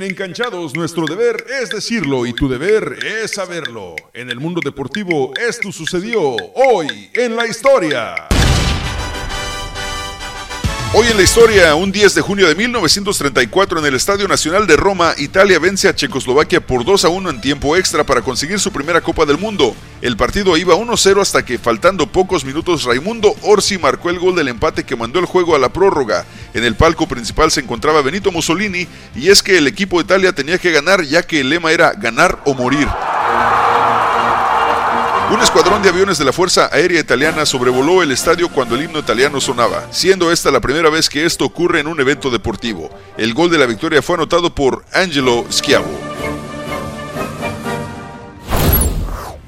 En Enganchados, nuestro deber es decirlo y tu deber es saberlo. En el mundo deportivo, esto sucedió hoy en la historia. Hoy en la historia, un 10 de junio de 1934 en el Estadio Nacional de Roma, Italia vence a Checoslovaquia por 2 a 1 en tiempo extra para conseguir su primera Copa del Mundo. El partido iba 1-0 hasta que, faltando pocos minutos, Raimundo Orsi marcó el gol del empate que mandó el juego a la prórroga. En el palco principal se encontraba Benito Mussolini y es que el equipo de Italia tenía que ganar ya que el lema era ganar o morir. Un escuadrón de aviones de la Fuerza Aérea Italiana sobrevoló el estadio cuando el himno italiano sonaba, siendo esta la primera vez que esto ocurre en un evento deportivo. El gol de la victoria fue anotado por Angelo Schiavo.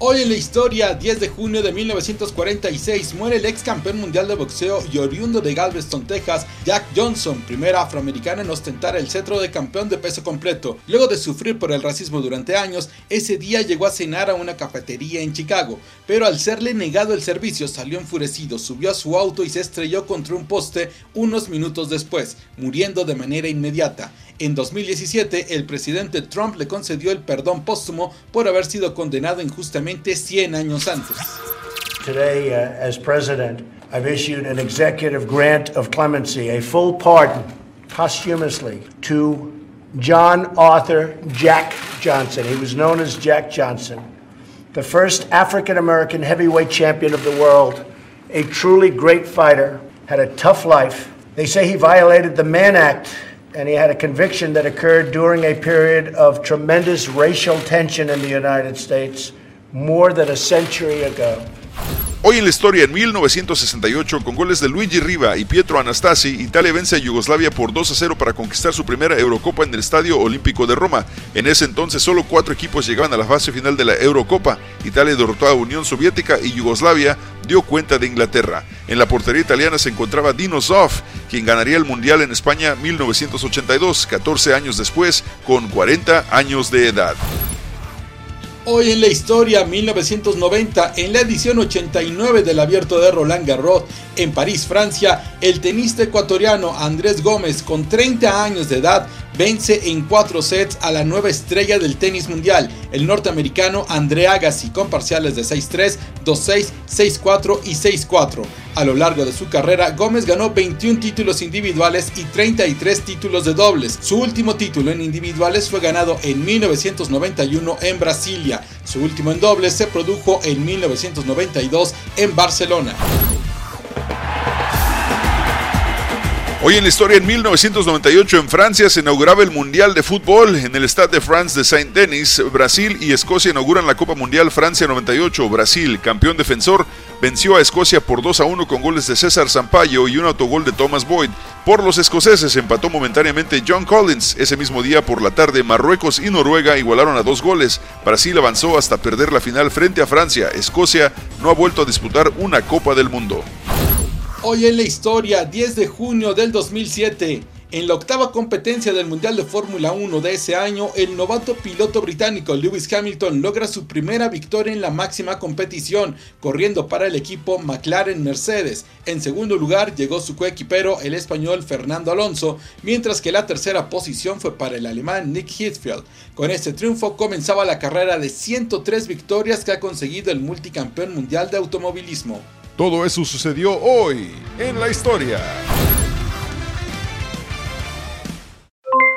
Hoy en la historia, 10 de junio de 1946, muere el ex campeón mundial de boxeo y oriundo de Galveston, Texas, Jack Johnson, primer afroamericano en ostentar el cetro de campeón de peso completo. Luego de sufrir por el racismo durante años, ese día llegó a cenar a una cafetería en Chicago, pero al serle negado el servicio salió enfurecido, subió a su auto y se estrelló contra un poste unos minutos después, muriendo de manera inmediata. En 2017, el presidente Trump le concedió el perdón póstumo por haber sido condenado injustamente 100 años antes. Today, uh, as president, I've issued an executive grant of clemency, a full pardon, posthumously, to John Arthur Jack Johnson. He was known as Jack Johnson, the first African American heavyweight champion of the world, a truly great fighter, had a tough life. They say he violated the Mann Act and he had a conviction that occurred during a period of tremendous racial tension in the United States more than a century ago. Hoy en la historia, en 1968, con goles de Luigi Riva y Pietro Anastasi, Italia vence a Yugoslavia por 2 a 0 para conquistar su primera Eurocopa en el Estadio Olímpico de Roma. En ese entonces, solo cuatro equipos llegaban a la fase final de la Eurocopa. Italia derrotó a Unión Soviética y Yugoslavia dio cuenta de Inglaterra. En la portería italiana se encontraba Dino Zoff, quien ganaría el Mundial en España 1982, 14 años después, con 40 años de edad. Hoy en la historia, 1990, en la edición 89 del Abierto de Roland Garros en París, Francia, el tenista ecuatoriano Andrés Gómez, con 30 años de edad, vence en cuatro sets a la nueva estrella del tenis mundial, el norteamericano André Agassi, con parciales de 6-3, 2-6, 6-4 y 6-4. A lo largo de su carrera, Gómez ganó 21 títulos individuales y 33 títulos de dobles. Su último título en individuales fue ganado en 1991 en Brasilia. Su último en dobles se produjo en 1992 en Barcelona. Hoy en la historia, en 1998 en Francia se inauguraba el Mundial de Fútbol en el Stade de France de Saint-Denis. Brasil y Escocia inauguran la Copa Mundial Francia 98. Brasil, campeón defensor, venció a Escocia por 2 a 1 con goles de César Sampaio y un autogol de Thomas Boyd. Por los escoceses empató momentáneamente John Collins. Ese mismo día por la tarde Marruecos y Noruega igualaron a dos goles. Brasil avanzó hasta perder la final frente a Francia. Escocia no ha vuelto a disputar una Copa del Mundo. Hoy en la historia, 10 de junio del 2007, en la octava competencia del Mundial de Fórmula 1 de ese año, el novato piloto británico Lewis Hamilton logra su primera victoria en la máxima competición, corriendo para el equipo McLaren Mercedes. En segundo lugar llegó su coequipero, el español Fernando Alonso, mientras que la tercera posición fue para el alemán Nick Heathfield. Con este triunfo comenzaba la carrera de 103 victorias que ha conseguido el multicampeón mundial de automovilismo. Todo eso sucedió hoy en la historia.